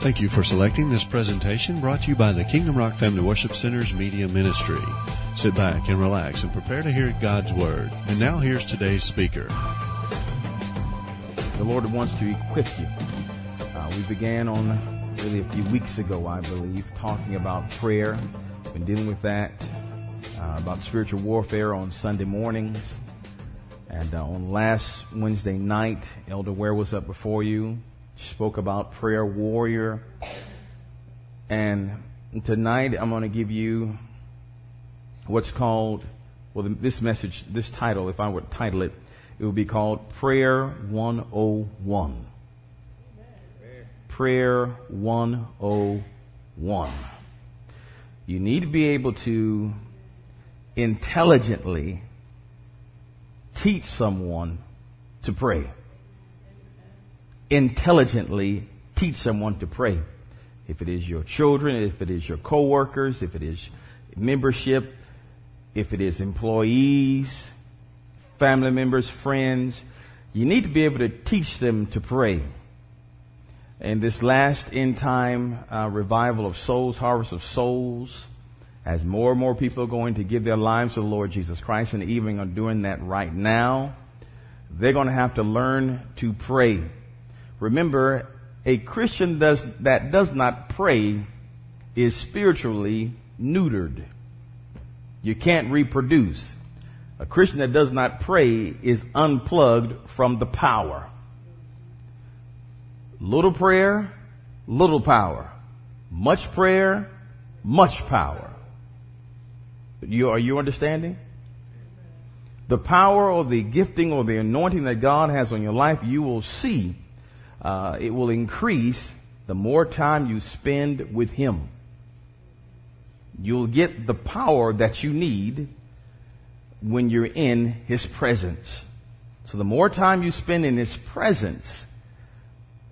Thank you for selecting this presentation brought to you by the Kingdom Rock Family Worship Center's Media Ministry. Sit back and relax and prepare to hear God's Word. And now here's today's speaker. The Lord wants to equip you. Uh, we began on really a few weeks ago, I believe, talking about prayer. Been dealing with that, uh, about spiritual warfare on Sunday mornings. And uh, on last Wednesday night, Elder Ware was up before you, spoke about prayer warrior. And tonight I'm going to give you what's called, well, this message, this title, if I were to title it, it would be called Prayer 101. Prayer 101. You need to be able to intelligently teach someone to pray. Intelligently teach someone to pray. If it is your children, if it is your coworkers, if it is membership, if it is employees, family members, friends, you need to be able to teach them to pray. And this last end time uh, revival of souls, harvest of souls, as more and more people are going to give their lives to the Lord Jesus Christ and even are doing that right now, they're going to have to learn to pray. Remember, a Christian does, that does not pray is spiritually neutered. You can't reproduce. A Christian that does not pray is unplugged from the power. Little prayer, little power. Much prayer, much power. You, are you understanding? The power or the gifting or the anointing that God has on your life, you will see uh, it will increase the more time you spend with Him. You'll get the power that you need when you're in His presence. So the more time you spend in His presence,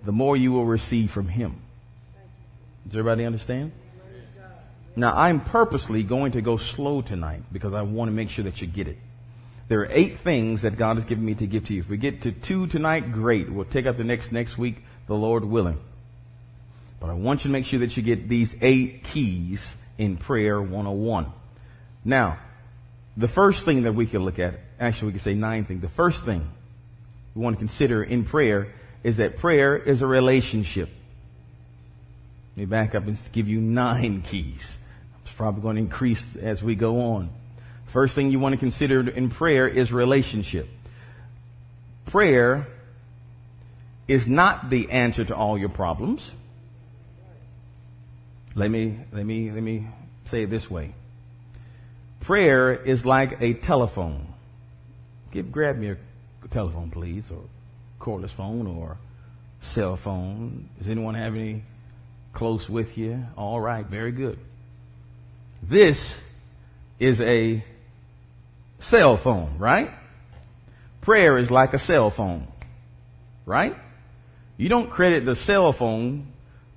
the more you will receive from Him. Does everybody understand? Now, I'm purposely going to go slow tonight because I want to make sure that you get it. There are eight things that God has given me to give to you. If we get to two tonight, great. We'll take up the next next week, the Lord willing. But I want you to make sure that you get these eight keys in prayer 101. Now, the first thing that we can look at, actually we can say nine things. The first thing we want to consider in prayer is that prayer is a relationship. Let me back up and give you nine keys. It's probably going to increase as we go on. First thing you want to consider in prayer is relationship. Prayer is not the answer to all your problems. Let me, let me, let me say it this way. Prayer is like a telephone. Give, grab me a telephone, please, or cordless phone or cell phone. Does anyone have any close with you? All right, very good. This is a cell phone, right? Prayer is like a cell phone, right? You don't credit the cell phone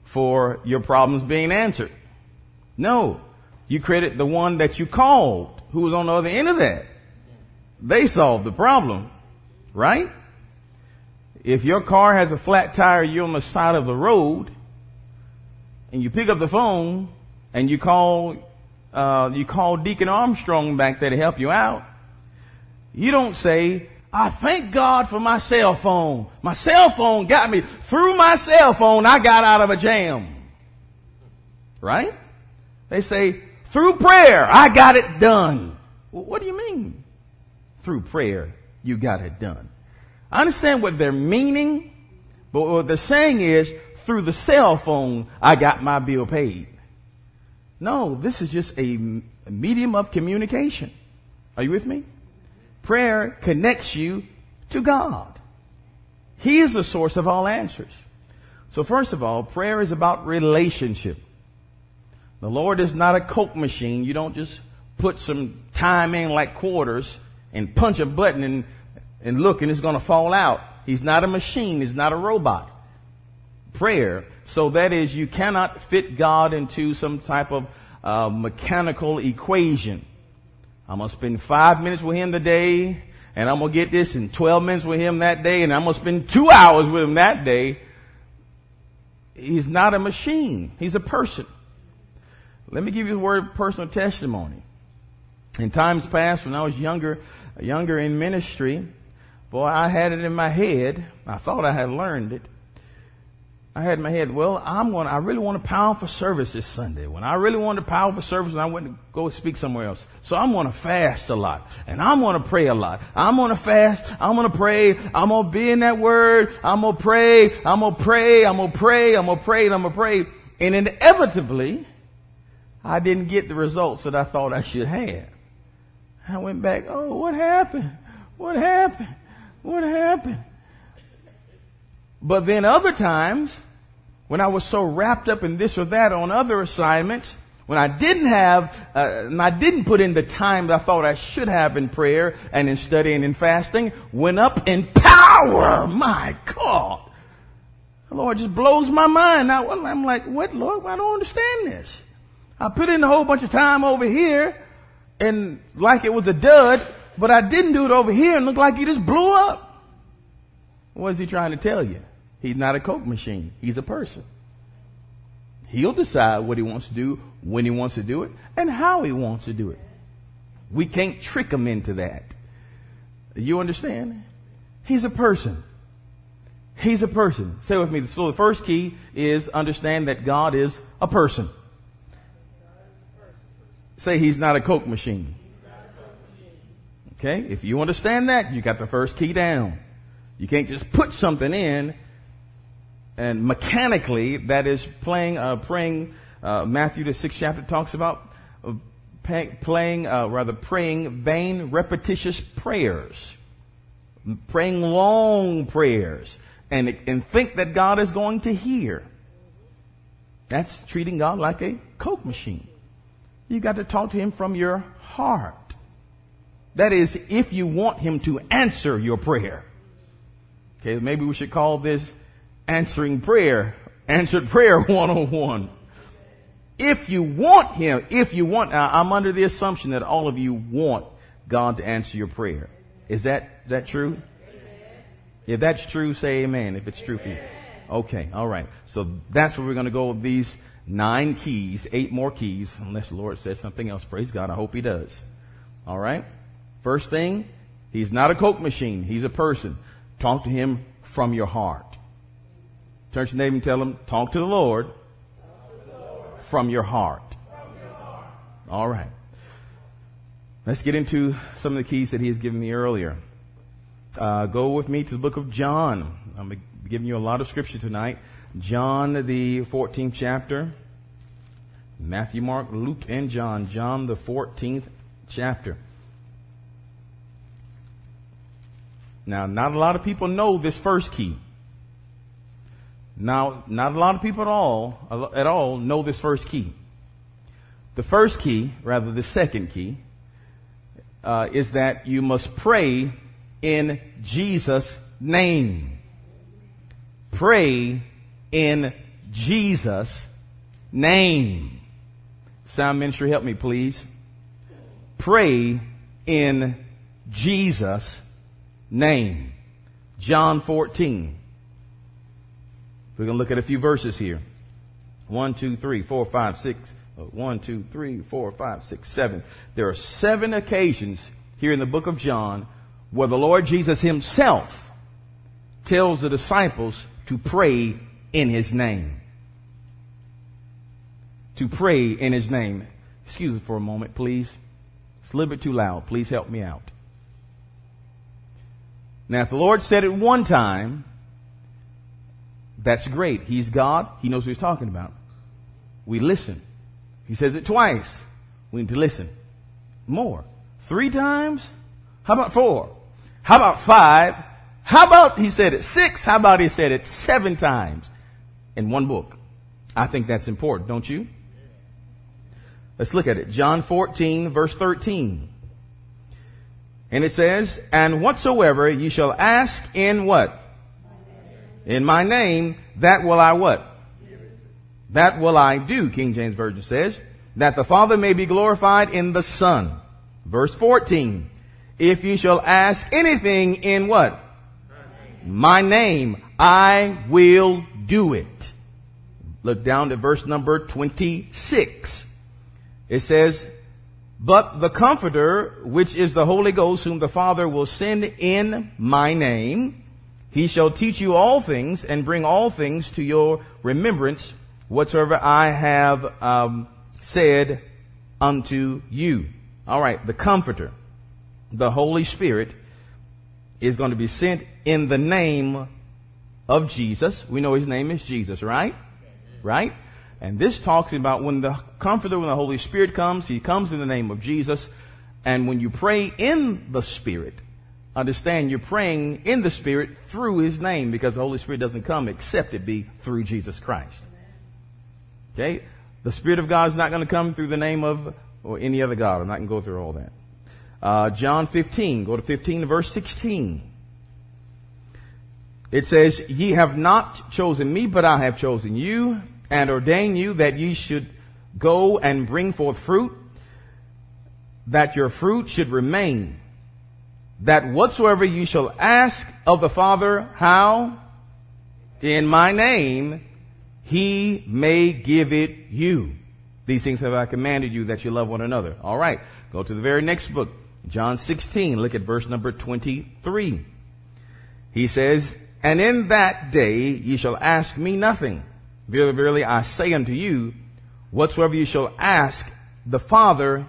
for your problems being answered. No. You credit the one that you called who was on the other end of that. They solved the problem, right? If your car has a flat tire, you're on the side of the road, and you pick up the phone and you call, uh, you call Deacon Armstrong back there to help you out. You don't say, I thank God for my cell phone. My cell phone got me through my cell phone. I got out of a jam. Right? They say, through prayer, I got it done. Well, what do you mean? Through prayer, you got it done. I understand what they're meaning, but what they're saying is, through the cell phone, I got my bill paid. No, this is just a medium of communication. Are you with me? Prayer connects you to God. He is the source of all answers. So first of all, prayer is about relationship. The Lord is not a Coke machine. You don't just put some time in like quarters and punch a button and, and look and it's going to fall out. He's not a machine. He's not a robot. Prayer. So that is, you cannot fit God into some type of uh, mechanical equation. I'm going to spend five minutes with him today and I'm going to get this in 12 minutes with him that day and I'm going to spend two hours with him that day. he's not a machine. He's a person. Let me give you a word of personal testimony. In times past, when I was younger, younger in ministry, boy, I had it in my head. I thought I had learned it. I had in my head, well, I'm going. I really want to a for service this Sunday. When I really wanted a for service, and I went to go speak somewhere else. So I'm going to fast a lot, and I'm going to pray a lot. I'm going to fast. I'm going to pray. I'm going to be in that word. I'm going to pray. I'm going to pray. I'm going to pray. I'm going to pray. I'm going to pray. And inevitably, I didn't get the results that I thought I should have. I went back. Oh, what happened? What happened? What happened? But then other times, when I was so wrapped up in this or that on other assignments, when I didn't have, uh, and I didn't put in the time that I thought I should have in prayer and in studying and fasting, went up in power. My God. The Lord just blows my mind. Now I'm like, what, Lord? I don't understand this. I put in a whole bunch of time over here and like it was a dud, but I didn't do it over here and looked like he just blew up. What is he trying to tell you? He's not a Coke machine. He's a person. He'll decide what he wants to do, when he wants to do it, and how he wants to do it. We can't trick him into that. You understand? He's a person. He's a person. Say with me. So the first key is understand that God is a person. Say he's not a Coke machine. Okay? If you understand that, you got the first key down. You can't just put something in and mechanically that is playing, uh, praying, uh, Matthew the sixth chapter talks about uh, pay, playing, uh, rather praying vain, repetitious prayers, praying long prayers, and and think that God is going to hear. That's treating God like a Coke machine. You got to talk to Him from your heart. That is, if you want Him to answer your prayer. Okay, maybe we should call this answering prayer, answered prayer 101. If you want Him, if you want, I'm under the assumption that all of you want God to answer your prayer. Is that, is that true? If that's true, say amen. If it's true for you. Okay, alright. So that's where we're going to go with these nine keys, eight more keys, unless the Lord says something else. Praise God. I hope He does. Alright? First thing, He's not a Coke machine. He's a person. Talk to Him from your heart. Turn to your neighbor and tell them, talk to the Lord, to the Lord. From, your heart. from your heart. All right. Let's get into some of the keys that he has given me earlier. Uh, go with me to the book of John. I'm giving you a lot of scripture tonight. John, the 14th chapter. Matthew, Mark, Luke, and John. John, the 14th chapter. Now, not a lot of people know this first key. Now, not a lot of people at all, at all know this first key. The first key, rather the second key, uh, is that you must pray in Jesus' name. Pray in Jesus' name. Sound ministry, help me please. Pray in Jesus' name. John 14. We're going to look at a few verses here. One, two, three, four, five, six. Uh, one, two, three, four, five, six, seven. There are seven occasions here in the book of John where the Lord Jesus himself tells the disciples to pray in his name. To pray in his name. Excuse me for a moment, please. It's a little bit too loud. Please help me out. Now, if the Lord said it one time, that's great. He's God. He knows what he's talking about. We listen. He says it twice. We need to listen. More. Three times? How about four? How about five? How about he said it six? How about he said it seven times in one book? I think that's important, don't you? Let's look at it. John 14 verse 13. And it says, and whatsoever ye shall ask in what? In my name, that will I what? That will I do, King James Version says, that the Father may be glorified in the Son. Verse 14. If you shall ask anything in what? My name, I will do it. Look down to verse number 26. It says, But the Comforter, which is the Holy Ghost, whom the Father will send in my name, he shall teach you all things and bring all things to your remembrance whatsoever I have um, said unto you. All right, the Comforter, the Holy Spirit, is going to be sent in the name of Jesus. We know his name is Jesus, right? Right? And this talks about when the Comforter, when the Holy Spirit comes, he comes in the name of Jesus. And when you pray in the Spirit, understand you're praying in the Spirit through His name because the Holy Spirit doesn't come except it be through Jesus Christ. Okay? The Spirit of God is not going to come through the name of or any other God. I'm not going to go through all that. Uh, John 15, go to 15 verse 16. It says, Ye have not chosen me, but I have chosen you and ordained you that ye should go and bring forth fruit, that your fruit should remain that whatsoever you shall ask of the Father, how? In my name, he may give it you. These things have I commanded you that you love one another. All right. Go to the very next book, John 16. Look at verse number 23. He says, And in that day ye shall ask me nothing. Verily, verily, I say unto you, whatsoever you shall ask the Father,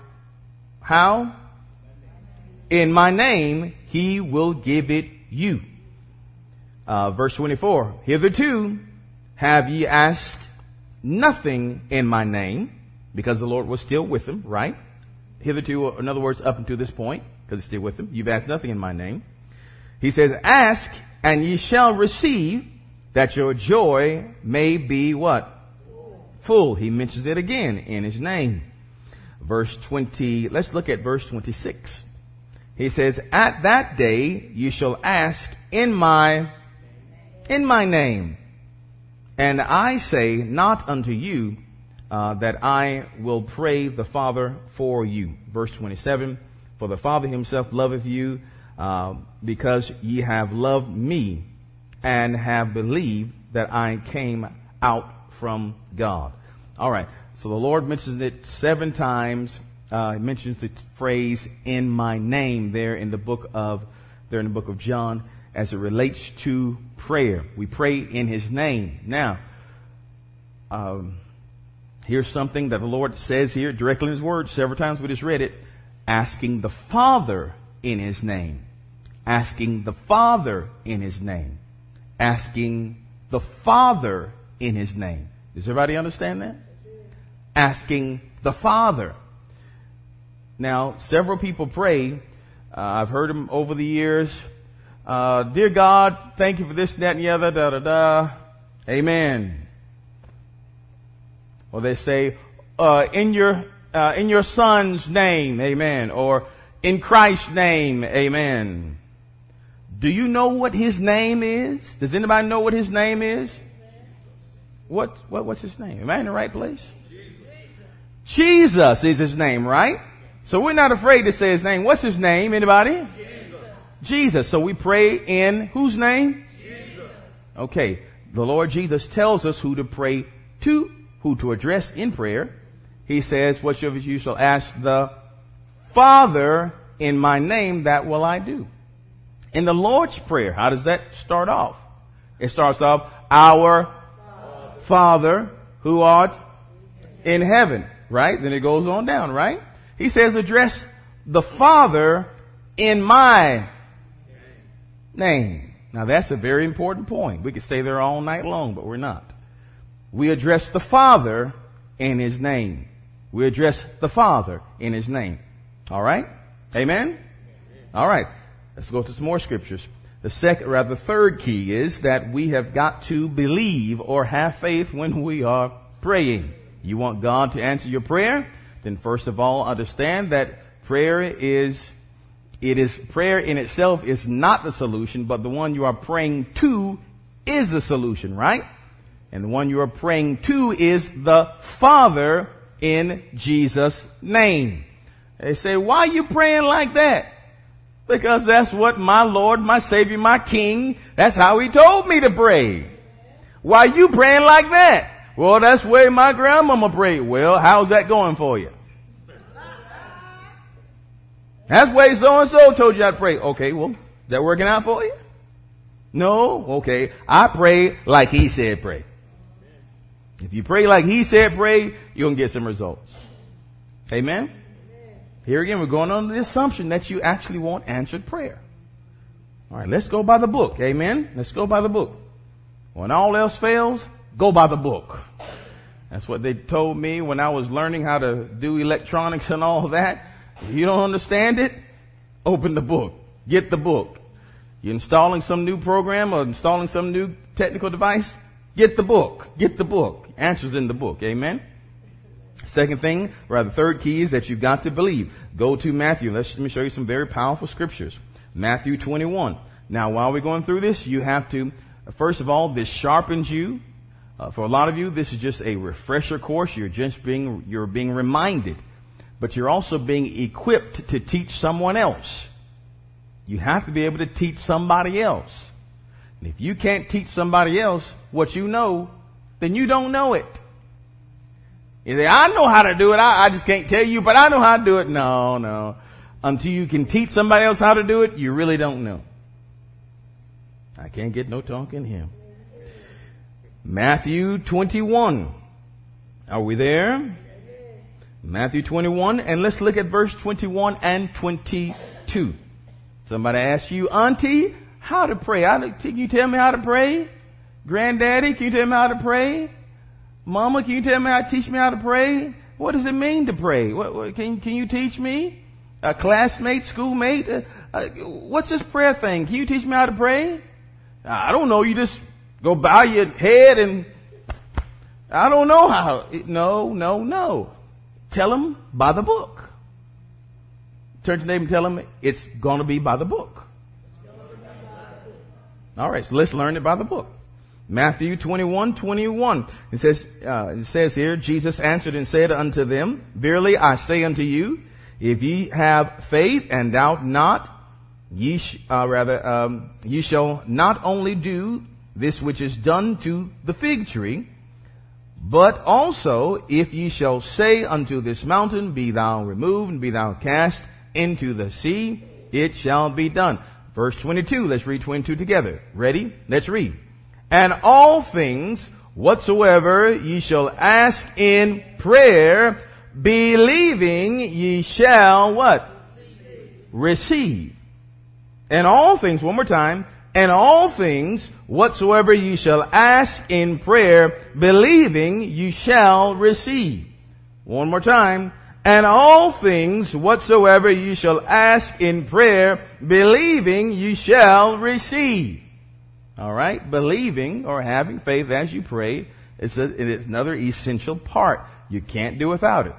how? In my name, he will give it you. Uh, verse 24, hitherto have ye asked nothing in my name, because the Lord was still with them, right? Hitherto, in other words, up until this point, because he's still with them, you've asked nothing in my name. He says, ask and ye shall receive that your joy may be what? Full. He mentions it again in his name. Verse 20, let's look at verse 26. He says, at that day you shall ask in my, in my name. And I say not unto you uh, that I will pray the Father for you. Verse 27, for the Father himself loveth you uh, because ye have loved me and have believed that I came out from God. All right. So the Lord mentions it seven times uh, it mentions the phrase "in my name" there in the book of there in the book of John as it relates to prayer. We pray in His name. Now, um, here's something that the Lord says here directly in His Word. Several times we just read it, asking the Father in His name, asking the Father in His name, asking the Father in His name. Does everybody understand that? Asking the Father. Now, several people pray. Uh, I've heard them over the years. Uh, Dear God, thank you for this, that, and the other, da, da, da. Amen. Or they say, uh, in your, uh, in your son's name, amen. Or in Christ's name, amen. Do you know what his name is? Does anybody know what his name is? What, what what's his name? Am I in the right place? Jesus, Jesus is his name, right? So we're not afraid to say his name. What's his name? Anybody? Jesus. Jesus. So we pray in whose name? Jesus. Okay. The Lord Jesus tells us who to pray to, who to address in prayer. He says, whatsoever you shall ask the Father in my name, that will I do. In the Lord's Prayer, how does that start off? It starts off, our Father who art in heaven, right? Then it goes on down, right? He says, address the Father in my name. Now that's a very important point. We could stay there all night long, but we're not. We address the Father in His name. We address the Father in His name. All right? Amen? All right. Let's go to some more scriptures. The second, rather, the third key is that we have got to believe or have faith when we are praying. You want God to answer your prayer? Then first of all, understand that prayer is, it is, prayer in itself is not the solution, but the one you are praying to is the solution, right? And the one you are praying to is the Father in Jesus' name. They say, why are you praying like that? Because that's what my Lord, my Savior, my King, that's how He told me to pray. Why are you praying like that? Well, that's the way my grandmama prayed. Well, how's that going for you? That's way so and so told you how to pray. Okay, well, that working out for you? No? Okay. I pray like he said pray. If you pray like he said pray, you're going to get some results. Amen? Here again, we're going on the assumption that you actually want answered prayer. All right, let's go by the book. Amen? Let's go by the book. When all else fails, go by the book. That's what they told me when I was learning how to do electronics and all that. You don't understand it, open the book. Get the book. You're installing some new program or installing some new technical device, get the book. Get the book. Answers in the book. Amen? Second thing, or rather third key is that you've got to believe. Go to Matthew. Let's, let me show you some very powerful scriptures. Matthew 21. Now, while we're going through this, you have to, first of all, this sharpens you. Uh, for a lot of you, this is just a refresher course. You're just being, you're being reminded. But you're also being equipped to teach someone else. You have to be able to teach somebody else. And if you can't teach somebody else what you know, then you don't know it. You say, I know how to do it. I, I just can't tell you, but I know how to do it. No, no. Until you can teach somebody else how to do it, you really don't know. I can't get no talk in him. Matthew 21. Are we there? Matthew 21, and let's look at verse 21 and 22. Somebody asks you, Auntie, how to pray? can you tell me how to pray? Granddaddy, can you tell me how to pray? Mama, can you tell me how to teach me how to pray? What does it mean to pray? What, what, can, can you teach me? A classmate, schoolmate? Uh, uh, what's this prayer thing? Can you teach me how to pray? I don't know. You just go bow your head and I don't know how. No, no, no. Tell them by the book. Turn to name and tell them it's going to be by the book. All right, so let's learn it by the book. Matthew 21, 21. It says, uh, it says here, Jesus answered and said unto them, Verily I say unto you, if ye have faith and doubt not, ye sh- uh, rather, um, ye shall not only do this which is done to the fig tree, but also if ye shall say unto this mountain, Be thou removed and be thou cast into the sea, it shall be done. Verse 22, let's read 22 together. Ready? Let's read. And all things whatsoever ye shall ask in prayer, believing ye shall what? Receive. And all things, one more time, and all things whatsoever ye shall ask in prayer, believing ye shall receive. One more time. And all things whatsoever ye shall ask in prayer, believing ye shall receive. All right? Believing or having faith as you pray is a, it's another essential part. You can't do without it.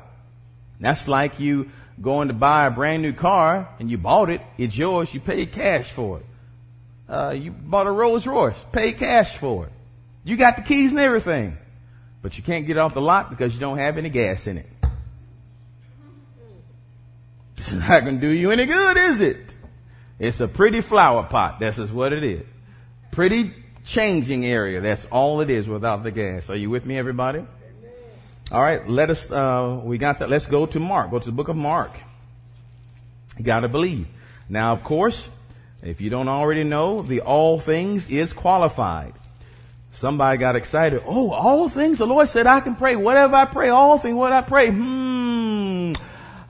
That's like you going to buy a brand new car and you bought it. It's yours. You paid cash for it. Uh, you bought a Rolls Royce, paid cash for it. You got the keys and everything, but you can't get off the lot because you don't have any gas in it. It's not going to do you any good, is it? It's a pretty flower pot. That's just what it is. Pretty changing area. That's all it is without the gas. Are you with me, everybody? All right, let us, uh, we got that. Let's go to Mark. Go to the book of Mark. You gotta believe. Now, of course, if you don't already know, the all things is qualified. Somebody got excited. Oh, all things. The Lord said I can pray. Whatever I pray, all things, what I pray. Hmm.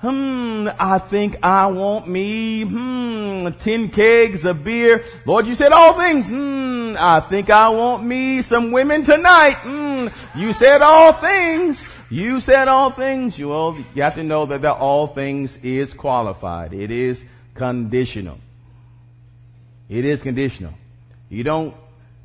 Hmm, I think I want me, hmm, 10 kegs of beer. Lord, you said all things. Hmm, I think I want me some women tonight. Hmm, you said all things. You said all things. You, all, you have to know that the all things is qualified. It is conditional. It is conditional. You don't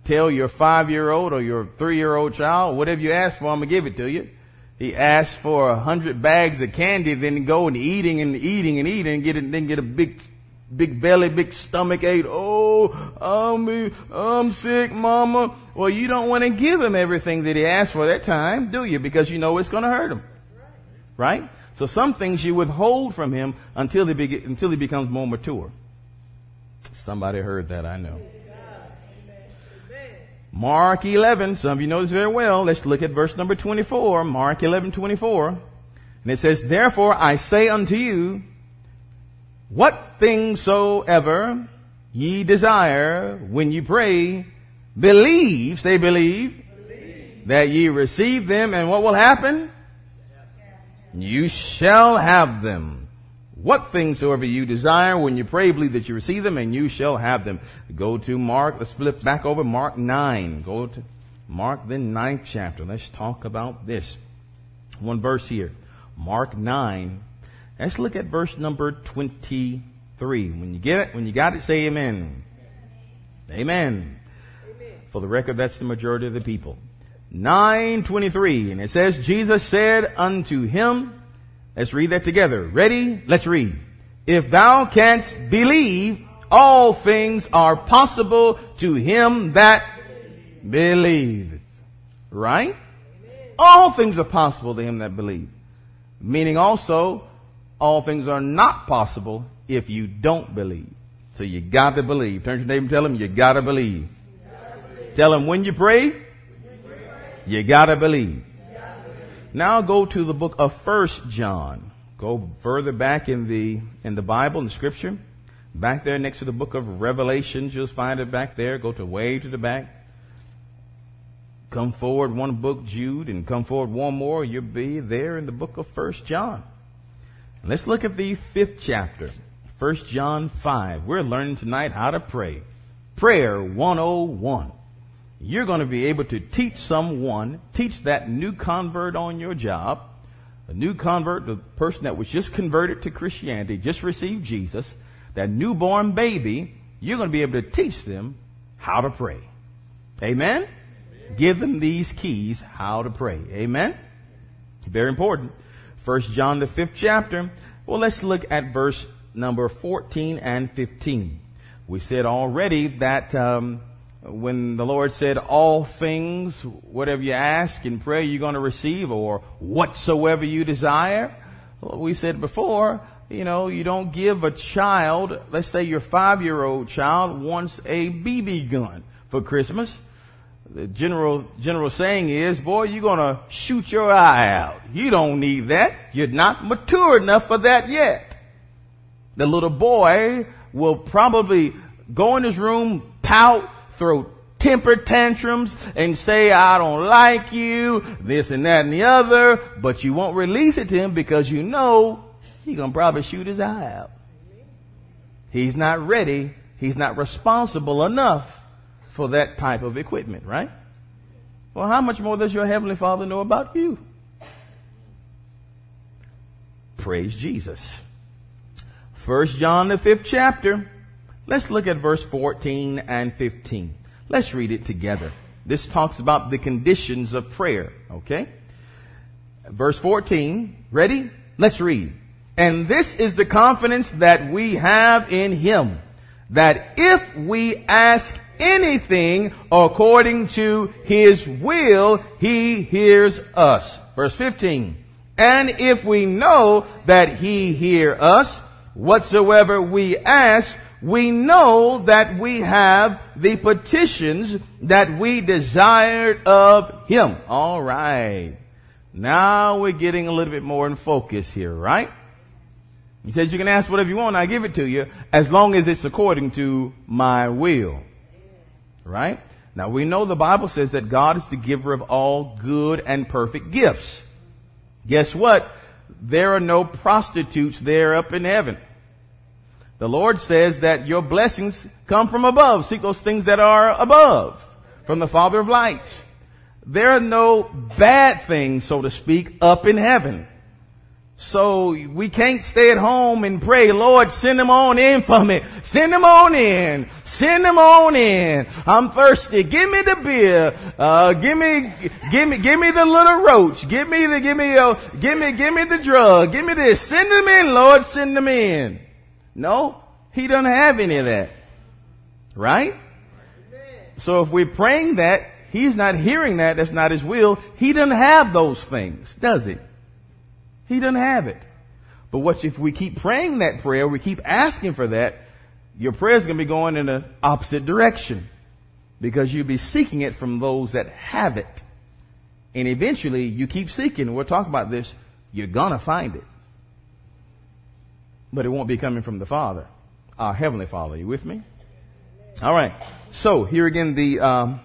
tell your five year old or your three year old child, whatever you ask for, I'm going to give it to you he asked for a hundred bags of candy, then go and eating and eating and eating and get it, then get a big, big belly, big stomach ache. Oh, I'm, I'm sick, mama. Well, you don't want to give him everything that he asked for that time, do you? Because you know it's going to hurt him. Right? So some things you withhold from him until he, be, until he becomes more mature. Somebody heard that, I know. Mark 11, some of you know this very well. Let's look at verse number 24, Mark 11, 24. And it says, Therefore I say unto you, what things soever ye desire when you pray, believe, say believe, believe, that ye receive them, and what will happen? You shall have them. What things soever you desire when you pray, believe that you receive them and you shall have them. Go to Mark. Let's flip back over Mark 9. Go to Mark, the ninth chapter. Let's talk about this. One verse here. Mark 9. Let's look at verse number 23. When you get it, when you got it, say amen. Amen. amen. For the record, that's the majority of the people. 923. And it says, Jesus said unto him, Let's read that together. Ready? Let's read. If thou canst believe, all things are possible to him that believeth. Right? All things are possible to him that believe. Meaning also, all things are not possible if you don't believe. So you got to believe. Turn to your neighbor and tell him you got to believe. Tell him when you pray, you got to believe. Now go to the book of First John. Go further back in the in the Bible in the Scripture. Back there next to the book of Revelations, you'll find it back there. Go to way to the back. Come forward one book, Jude, and come forward one more. You'll be there in the book of First John. Let's look at the fifth chapter. First John 5. We're learning tonight how to pray. Prayer 101 you're going to be able to teach someone, teach that new convert on your job, a new convert, the person that was just converted to Christianity, just received Jesus, that newborn baby, you're going to be able to teach them how to pray. Amen? Amen? Give them these keys how to pray. Amen? Very important. First John, the fifth chapter. Well, let's look at verse number 14 and 15. We said already that um, when the Lord said, all things, whatever you ask in prayer, you're going to receive, or whatsoever you desire. We said before, you know, you don't give a child, let's say your five year old child wants a BB gun for Christmas. The general, general saying is, boy, you're going to shoot your eye out. You don't need that. You're not mature enough for that yet. The little boy will probably go in his room, pout, throw temper tantrums and say, I don't like you, this and that and the other, but you won't release it to him because you know he's going to probably shoot his eye out. He's not ready. He's not responsible enough for that type of equipment, right? Well, how much more does your Heavenly Father know about you? Praise Jesus. First John, the fifth chapter. Let's look at verse 14 and 15. Let's read it together. This talks about the conditions of prayer, okay? Verse 14. Ready? Let's read. And this is the confidence that we have in Him, that if we ask anything according to His will, He hears us. Verse 15. And if we know that He hear us, whatsoever we ask, we know that we have the petitions that we desired of Him. All right. Now we're getting a little bit more in focus here, right? He says you can ask whatever you want, I give it to you, as long as it's according to my will. Right? Now we know the Bible says that God is the giver of all good and perfect gifts. Guess what? There are no prostitutes there up in heaven. The Lord says that your blessings come from above. Seek those things that are above from the Father of lights. There are no bad things, so to speak, up in heaven. So we can't stay at home and pray, Lord, send them on in for me. Send them on in. Send them on in. I'm thirsty. Give me the beer. Uh, give me, give me, give me the little roach. Give me the, give me, uh, give me, give me the drug. Give me this. Send them in, Lord. Send them in. No, he doesn't have any of that. Right? So if we're praying that, he's not hearing that, that's not his will. He doesn't have those things, does he? He doesn't have it. But what if we keep praying that prayer, we keep asking for that, your prayer is going to be going in the opposite direction. because you'll be seeking it from those that have it. And eventually you keep seeking, we'll talk about this, you're gonna find it. But it won't be coming from the Father, our Heavenly Father. You with me? All right. So here again, the um,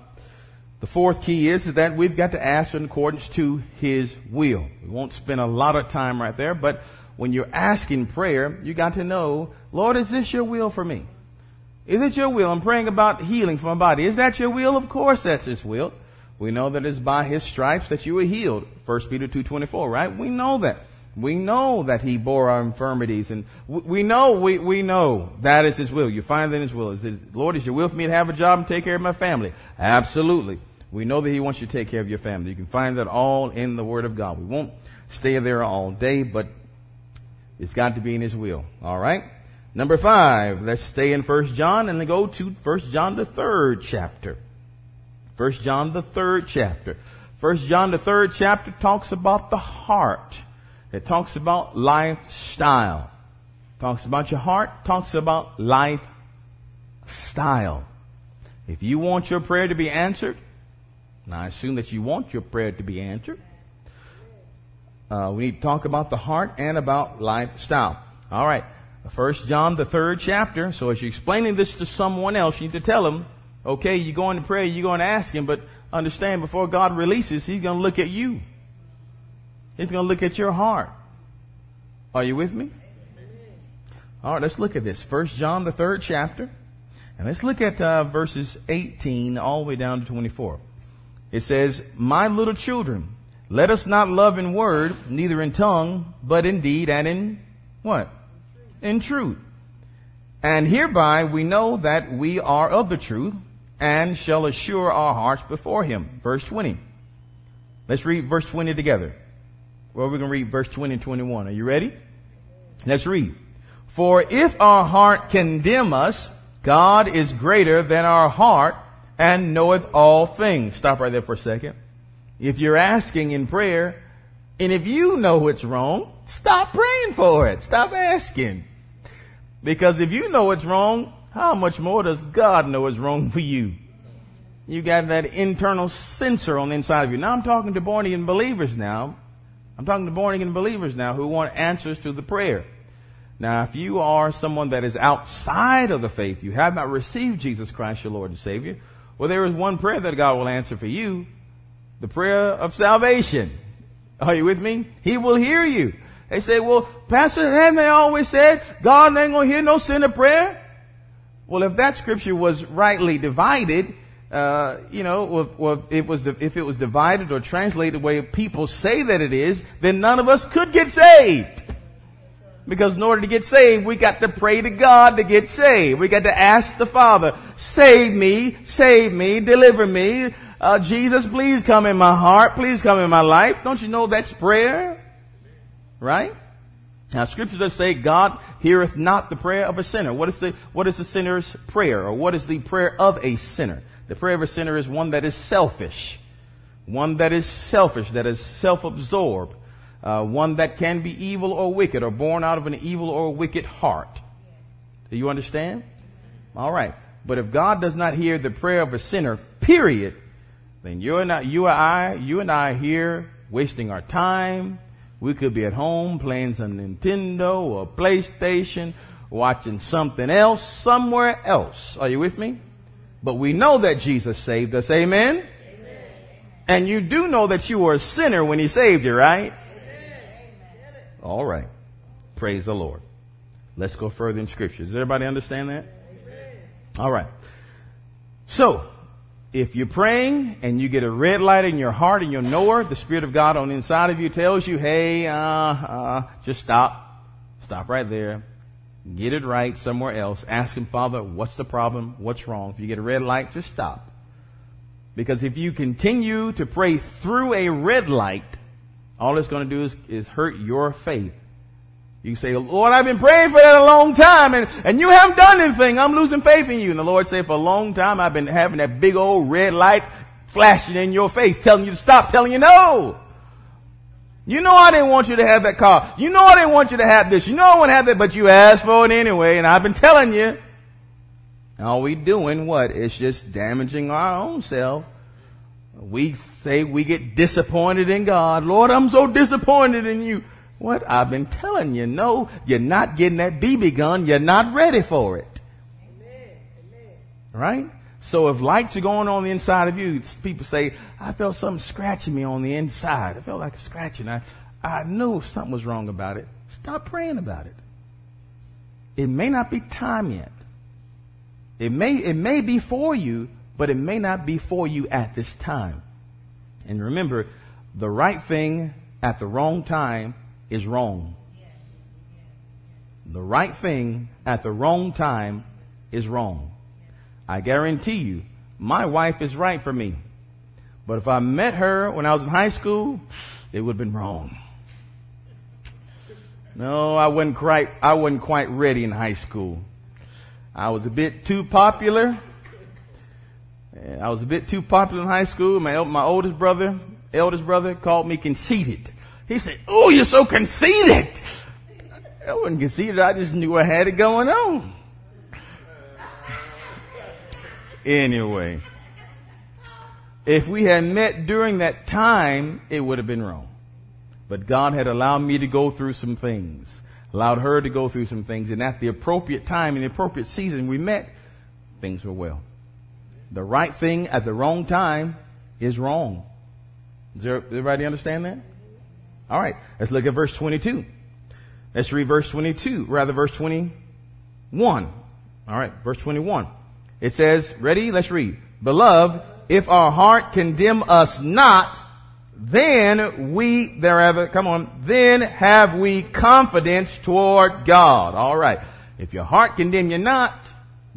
the fourth key is, is that we've got to ask in accordance to His will. We won't spend a lot of time right there, but when you're asking prayer, you got to know, Lord, is this your will for me? Is it your will? I'm praying about healing for my body. Is that your will? Of course that's His will. We know that it's by His stripes that you were healed. 1 Peter 2.24, right? We know that. We know that He bore our infirmities and we know, we, we know that is His will. You find that in His will. Is his, Lord, is your will for me to have a job and take care of my family? Absolutely. We know that He wants you to take care of your family. You can find that all in the Word of God. We won't stay there all day, but it's got to be in His will. All right? Number five, let's stay in First John and then go to First John the third chapter. First John the third chapter. First John the third chapter talks about the heart. It talks about lifestyle. Talks about your heart, talks about lifestyle. If you want your prayer to be answered, now I assume that you want your prayer to be answered. Uh, we need to talk about the heart and about lifestyle. All right. First John, the third chapter. So as you're explaining this to someone else, you need to tell them, okay, you're going to pray, you're going to ask him, but understand before God releases, he's going to look at you. He's going to look at your heart. Are you with me? All right, let's look at this. First John, the third chapter. And let's look at uh, verses 18 all the way down to 24. It says, My little children, let us not love in word, neither in tongue, but in deed and in what? In truth. And hereby we know that we are of the truth and shall assure our hearts before him. Verse 20. Let's read verse 20 together. Well, we're going to read verse 20 and 21. Are you ready? Let's read. For if our heart condemn us, God is greater than our heart and knoweth all things. Stop right there for a second. If you're asking in prayer, and if you know it's wrong, stop praying for it. Stop asking. Because if you know it's wrong, how much more does God know it's wrong for you? You got that internal censor on the inside of you. Now I'm talking to born again believers now. I'm talking to born again believers now who want answers to the prayer. Now, if you are someone that is outside of the faith, you have not received Jesus Christ, your Lord and Savior, well, there is one prayer that God will answer for you the prayer of salvation. Are you with me? He will hear you. They say, well, Pastor, haven't they always said God ain't gonna hear no sinner prayer? Well, if that scripture was rightly divided, uh, you know, well, well, it was if it was divided or translated the way people say that it is, then none of us could get saved. Because in order to get saved, we got to pray to God to get saved. We got to ask the Father, save me, save me, deliver me. Uh, Jesus, please come in my heart. Please come in my life. Don't you know that's prayer? Right? Now scriptures does say God heareth not the prayer of a sinner. What is the, what is the sinner's prayer? Or what is the prayer of a sinner? The prayer of a sinner is one that is selfish. One that is selfish, that is self-absorbed. Uh, one that can be evil or wicked or born out of an evil or wicked heart. Do you understand? All right. But if God does not hear the prayer of a sinner, period, then you and I, you and I, you and I here wasting our time. We could be at home playing some Nintendo or PlayStation, watching something else somewhere else. Are you with me? But we know that Jesus saved us. Amen? Amen. And you do know that you were a sinner when he saved you, right? Amen. All right. Praise the Lord. Let's go further in scripture. Does everybody understand that? Amen. All right. So, if you're praying and you get a red light in your heart and your knower, the Spirit of God on the inside of you tells you, hey, uh, uh, just stop. Stop right there. Get it right somewhere else. Ask Him, Father, what's the problem? What's wrong? If you get a red light, just stop. Because if you continue to pray through a red light, all it's going to do is, is hurt your faith. You say, Lord, I've been praying for that a long time and, and you haven't done anything. I'm losing faith in you. And the Lord said, for a long time, I've been having that big old red light flashing in your face, telling you to stop, telling you no. You know I didn't want you to have that car. You know I didn't want you to have this. You know I want to have that, but you asked for it anyway, and I've been telling you. All we doing what? It's just damaging our own self. We say we get disappointed in God. Lord, I'm so disappointed in you. What? I've been telling you, no, you're not getting that BB gun. You're not ready for it. Amen. Amen. Right? So if lights are going on the inside of you, people say, I felt something scratching me on the inside. I felt like a scratching. I, I knew something was wrong about it. Stop praying about it. It may not be time yet. It may, it may be for you, but it may not be for you at this time. And remember, the right thing at the wrong time is wrong. The right thing at the wrong time is wrong. I guarantee you, my wife is right for me. But if I met her when I was in high school, it would have been wrong. No, I wasn't quite, I wasn't quite ready in high school. I was a bit too popular. I was a bit too popular in high school. My, my oldest brother, eldest brother called me conceited. He said, Oh, you're so conceited. I wasn't conceited. I just knew I had it going on. Anyway, if we had met during that time, it would have been wrong. But God had allowed me to go through some things, allowed her to go through some things, and at the appropriate time, in the appropriate season we met, things were well. The right thing at the wrong time is wrong. Does everybody understand that? All right, let's look at verse 22. Let's read verse 22, rather verse 21. All right, verse 21. It says, ready? Let's read. Beloved, if our heart condemn us not, then we, therever, come on, then have we confidence toward God. All right. If your heart condemn you not,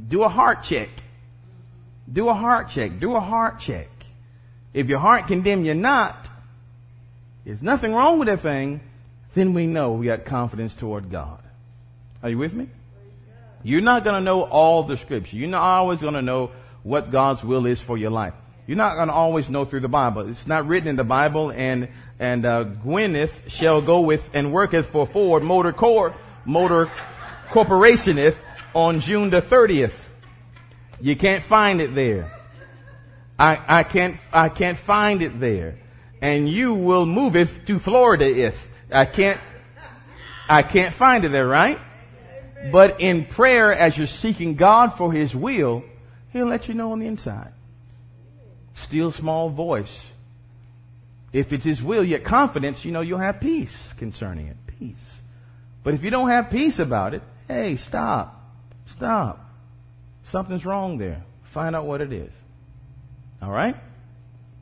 do a heart check. Do a heart check. Do a heart check. If your heart condemn you not, there's nothing wrong with that thing, then we know we got confidence toward God. Are you with me? You're not going to know all the scripture. You're not always going to know what God's will is for your life. You're not going to always know through the Bible. It's not written in the Bible, and and uh, Gwyneth shall go with and worketh for Ford Motor Corp Motor Corporationeth on June the 30th. You can't find it there. I, I can't I can't find it there and you will move it to Florida if I can't, I can't find it there, right? But in prayer, as you're seeking God for His will, He'll let you know on the inside. Still small voice. If it's His will, yet confidence, you know, you'll have peace concerning it. Peace. But if you don't have peace about it, hey, stop. Stop. Something's wrong there. Find out what it is. All right?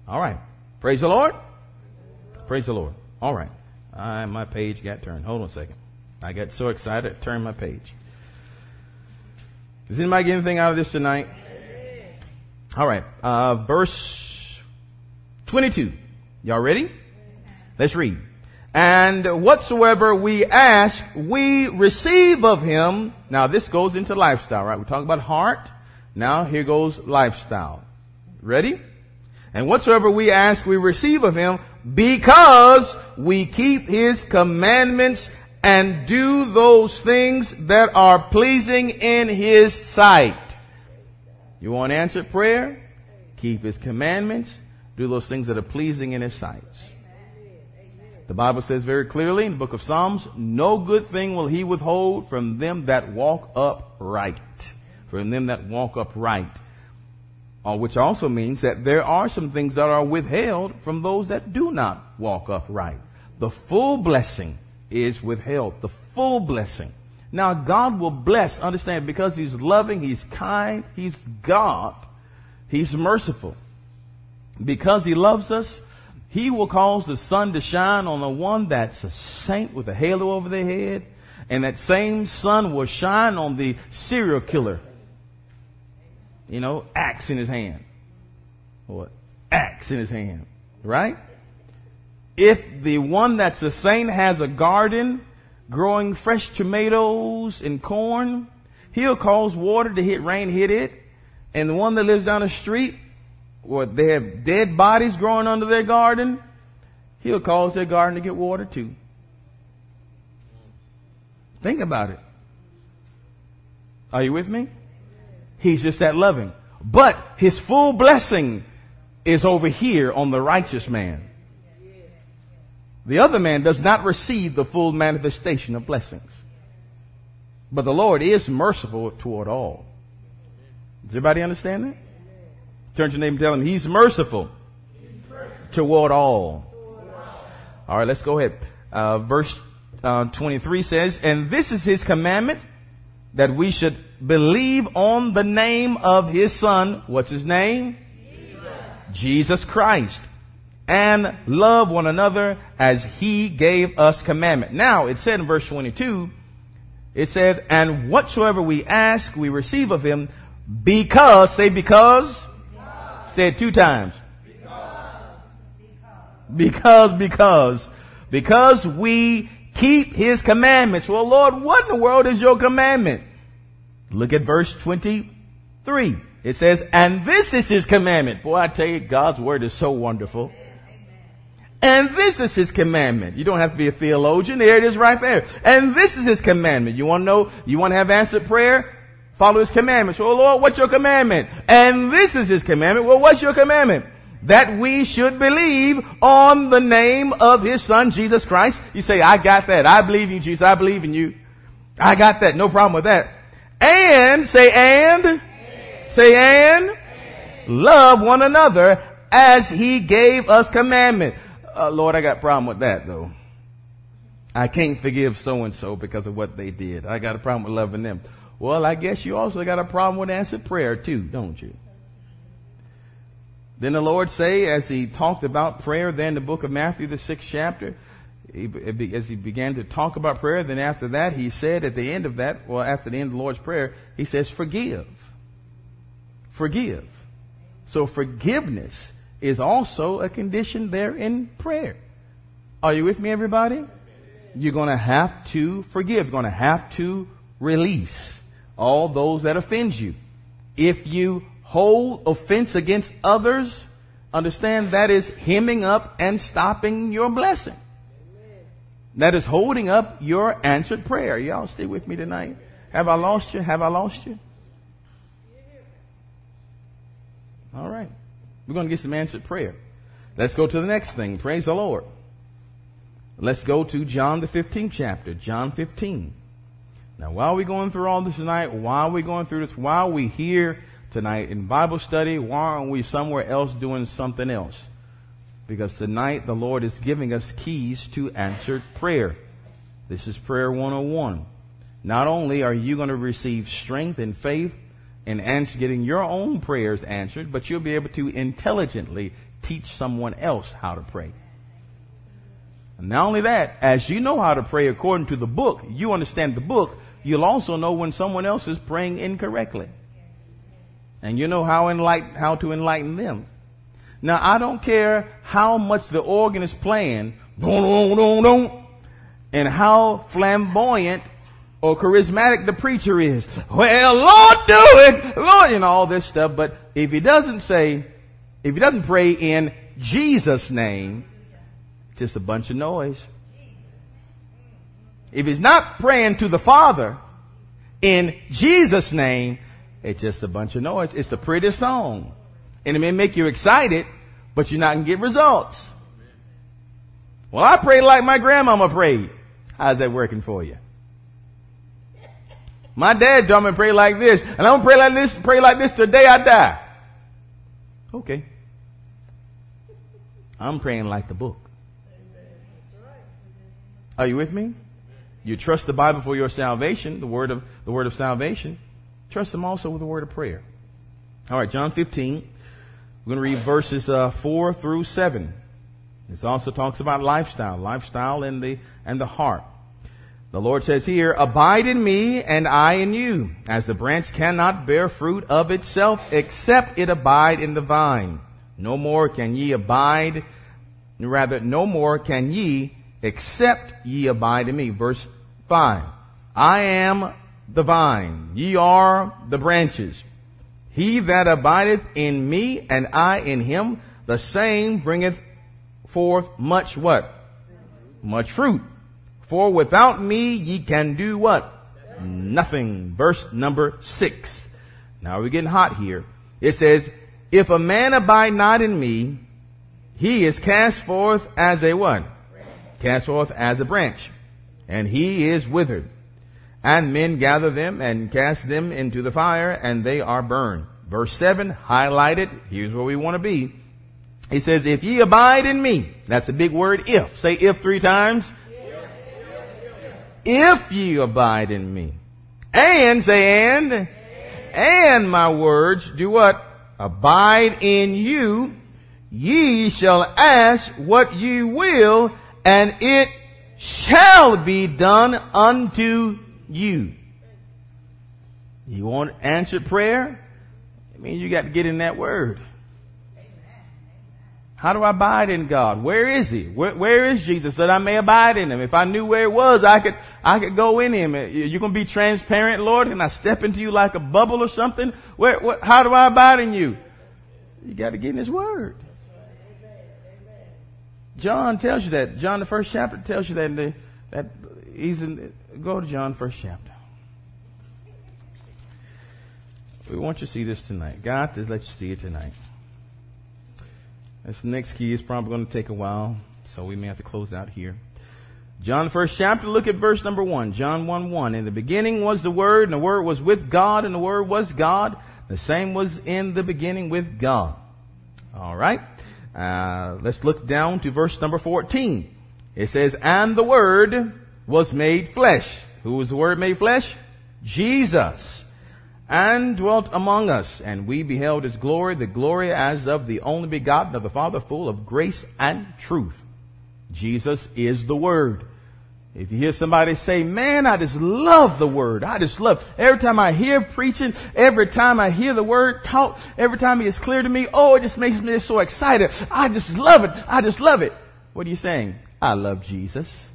All right. Praise the Lord. Praise the Lord. All right. I, my page got turned. Hold on a second. I got so excited, I turned my page. Does anybody get anything out of this tonight? All right. Uh, verse 22. Y'all ready? Let's read. And whatsoever we ask, we receive of him. Now this goes into lifestyle, right? We're talking about heart. Now here goes lifestyle. Ready? And whatsoever we ask, we receive of him because we keep his commandments and do those things that are pleasing in his sight. You want answered prayer? Keep his commandments. Do those things that are pleasing in his sight. The Bible says very clearly in the book of Psalms, no good thing will he withhold from them that walk upright. From them that walk upright. Uh, which also means that there are some things that are withheld from those that do not walk upright. The full blessing is withheld. The full blessing. Now God will bless, understand, because He's loving, He's kind, He's God, He's merciful. Because He loves us, He will cause the sun to shine on the one that's a saint with a halo over their head, and that same sun will shine on the serial killer you know, axe in his hand. What? Axe in his hand. Right? If the one that's a saint has a garden growing fresh tomatoes and corn, he'll cause water to hit rain hit it. And the one that lives down the street, what they have dead bodies growing under their garden, he'll cause their garden to get water too. Think about it. Are you with me? He's just that loving. But his full blessing is over here on the righteous man. The other man does not receive the full manifestation of blessings. But the Lord is merciful toward all. Does everybody understand that? Turn to your name and tell him he's merciful, toward all. All right, let's go ahead. Uh, verse uh, 23 says, And this is his commandment that we should believe on the name of his son. What's his name? Jesus, Jesus Christ. And love one another as he gave us commandment. Now, it said in verse 22, it says, And whatsoever we ask, we receive of him because, say because, because. say it two times. Because, because, because we keep his commandments. Well, Lord, what in the world is your commandment? Look at verse 23. It says, and this is his commandment. Boy, I tell you, God's word is so wonderful. And this is his commandment. You don't have to be a theologian. There it is right there. And this is his commandment. You want to know, you want to have answered prayer? Follow his commandments. Well, oh, Lord, what's your commandment? And this is his commandment. Well, what's your commandment? that we should believe on the name of his son, Jesus Christ. You say, I got that. I believe you, Jesus. I believe in you. I got that. No problem with that. And, say and, and. say and, and, love one another as he gave us commandment. Uh, Lord, I got a problem with that though. I can't forgive so and so because of what they did. I got a problem with loving them. Well, I guess you also got a problem with answered prayer too, don't you? Then the Lord say, as he talked about prayer there in the book of Matthew, the sixth chapter, he, as he began to talk about prayer, then after that, he said at the end of that, well, after the end of the Lord's prayer, he says, forgive. Forgive. So forgiveness is also a condition there in prayer. Are you with me, everybody? You're going to have to forgive. You're going to have to release all those that offend you. If you hold offense against others, understand that is hemming up and stopping your blessing. That is holding up your answered prayer. Y'all stay with me tonight. Have I lost you? Have I lost you? All right. We're going to get some answered prayer. Let's go to the next thing. Praise the Lord. Let's go to John the 15th chapter. John 15. Now, while we're going through all this tonight, while we're going through this, while we here tonight in Bible study? Why aren't we somewhere else doing something else? Because tonight the Lord is giving us keys to answered prayer. This is prayer 101. Not only are you going to receive strength and faith in answer, getting your own prayers answered, but you'll be able to intelligently teach someone else how to pray. And not only that, as you know how to pray according to the book, you understand the book, you'll also know when someone else is praying incorrectly. And you know how, enlighten, how to enlighten them. Now, I don't care how much the organ is playing, and how flamboyant or charismatic the preacher is. Well, Lord, do it, Lord, know, all this stuff. But if he doesn't say, if he doesn't pray in Jesus' name, just a bunch of noise. If he's not praying to the Father in Jesus' name, it's just a bunch of noise. It's the prettiest song. And it may make you excited, but you're not going to get results. Well, I pray like my grandmama prayed. How's that working for you? My dad taught me pray like this, and I'm gonna pray like this, pray like this till the day I die. Okay. I'm praying like the book. Are you with me? You trust the Bible for your salvation, the word of the word of salvation. Trust Him also with the word of prayer. All right, John 15. We're going to read verses uh, 4 through 7. This also talks about lifestyle, lifestyle in the, and the heart. The Lord says here, abide in me and I in you, as the branch cannot bear fruit of itself except it abide in the vine. No more can ye abide, rather, no more can ye except ye abide in me. Verse 5. I am the vine, ye are the branches. He that abideth in me and I in him, the same bringeth forth much what? Much fruit. For without me ye can do what? Nothing. Verse number six. Now we're getting hot here. It says, if a man abide not in me, he is cast forth as a what? Cast forth as a branch. And he is withered. And men gather them and cast them into the fire and they are burned. Verse 7, highlighted. Here's where we want to be. He says, if ye abide in me, that's a big word, if. Say if three times. If ye abide in me. And, say and. And my words do what? Abide in you. Ye shall ask what ye will, and it shall be done unto you. You want answered prayer? It means you got to get in that word. How do I abide in God? Where is He? Where, where is Jesus that I may abide in Him? If I knew where it was, I could, I could go in Him. Uh, You're going to be transparent, Lord? Can I step into you like a bubble or something? Where, where how do I abide in you? You got to get in His Word. John tells you that. John, the first chapter tells you that. The, that he's in, go to John, first chapter. We want you to see this tonight. God just let you see it tonight. This next key is probably going to take a while, so we may have to close out here. John, first chapter, look at verse number one. John 1 1. In the beginning was the Word, and the Word was with God, and the Word was God. The same was in the beginning with God. All right. Uh, let's look down to verse number 14. It says, And the Word was made flesh. Who was the Word made flesh? Jesus and dwelt among us, and we beheld his glory, the glory as of the only begotten of the Father, full of grace and truth. Jesus is the Word. If you hear somebody say, man, I just love the Word. I just love, every time I hear preaching, every time I hear the Word taught, every time it is clear to me, oh, it just makes me so excited. I just love it. I just love it. What are you saying? I love Jesus.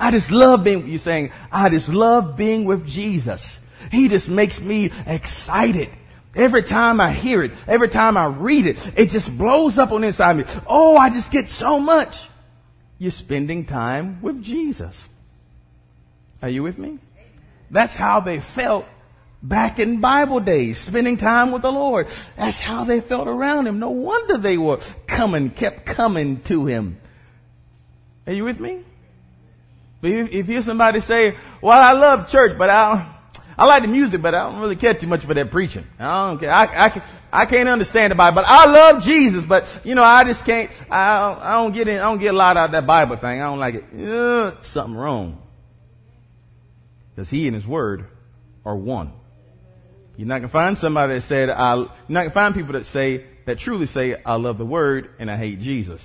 I just love being, you're saying, I just love being with Jesus. He just makes me excited. Every time I hear it, every time I read it, it just blows up on inside me. Oh, I just get so much. You're spending time with Jesus. Are you with me? That's how they felt back in Bible days, spending time with the Lord. That's how they felt around Him. No wonder they were coming, kept coming to Him. Are you with me? But If you hear somebody say, well, I love church, but I, I like the music, but I don't really care too much for that preaching. I don't care. I, I, I can't understand the Bible, but I love Jesus, but you know, I just can't, I, I don't get in, I don't get a lot out of that Bible thing. I don't like it. Ugh, something wrong. Because he and his word are one. You're not gonna find somebody that said, I, you're not gonna find people that say, that truly say, I love the word and I hate Jesus.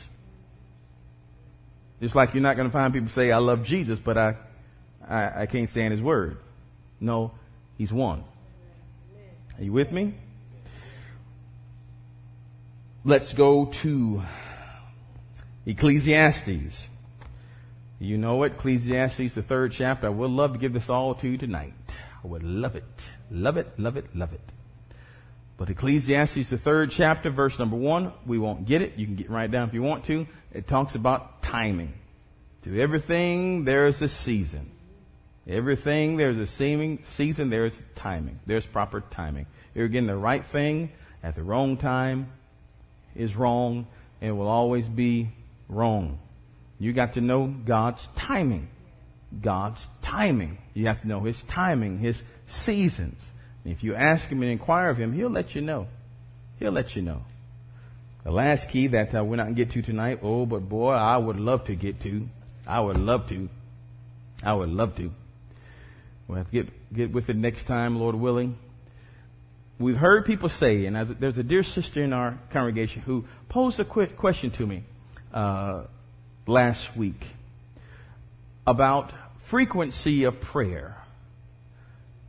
Just like you're not gonna find people say, I love Jesus, but I, I, I can't stand his word. No, He's one. Are you with me? Let's go to Ecclesiastes. You know it, Ecclesiastes, the third chapter. I would love to give this all to you tonight. I would love it. Love it, love it, love it. But Ecclesiastes, the third chapter, verse number one, we won't get it. You can get right down if you want to. It talks about timing. To everything, there is a season. Everything, there's a seeming season, there's timing. There's proper timing. You're getting the right thing at the wrong time is wrong and will always be wrong. You got to know God's timing. God's timing. You have to know His timing, His seasons. if you ask Him and inquire of Him, He'll let you know. He'll let you know. The last key that uh, we're not get to tonight, oh, but boy, I would love to get to. I would love to. I would love to. We'll have to get, get with it next time, Lord willing. We've heard people say, and there's a dear sister in our congregation who posed a quick question to me uh, last week about frequency of prayer.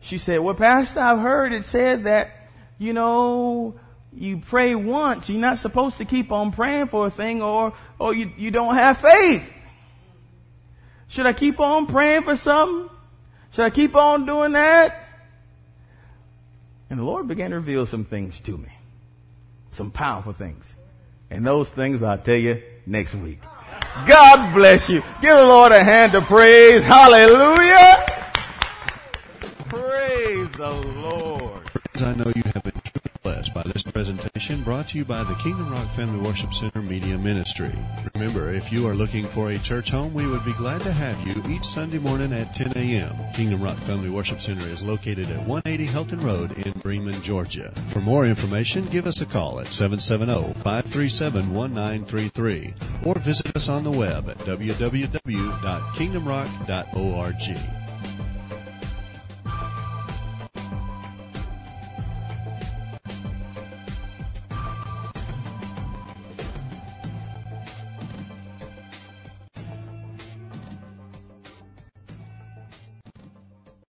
She said, Well, Pastor, I've heard it said that, you know, you pray once. You're not supposed to keep on praying for a thing or, or you, you don't have faith. Should I keep on praying for something? Should I keep on doing that? And the Lord began to reveal some things to me. Some powerful things. And those things I'll tell you next week. God bless you. Give the Lord a hand of praise. Hallelujah. Praise the Lord. I know you have been blessed by this presentation brought to you by the Kingdom Rock Family Worship Center Media Ministry. Remember, if you are looking for a church home, we would be glad to have you each Sunday morning at 10 a.m. Kingdom Rock Family Worship Center is located at 180 Helton Road in Bremen, Georgia. For more information, give us a call at 770-537-1933 or visit us on the web at www.kingdomrock.org.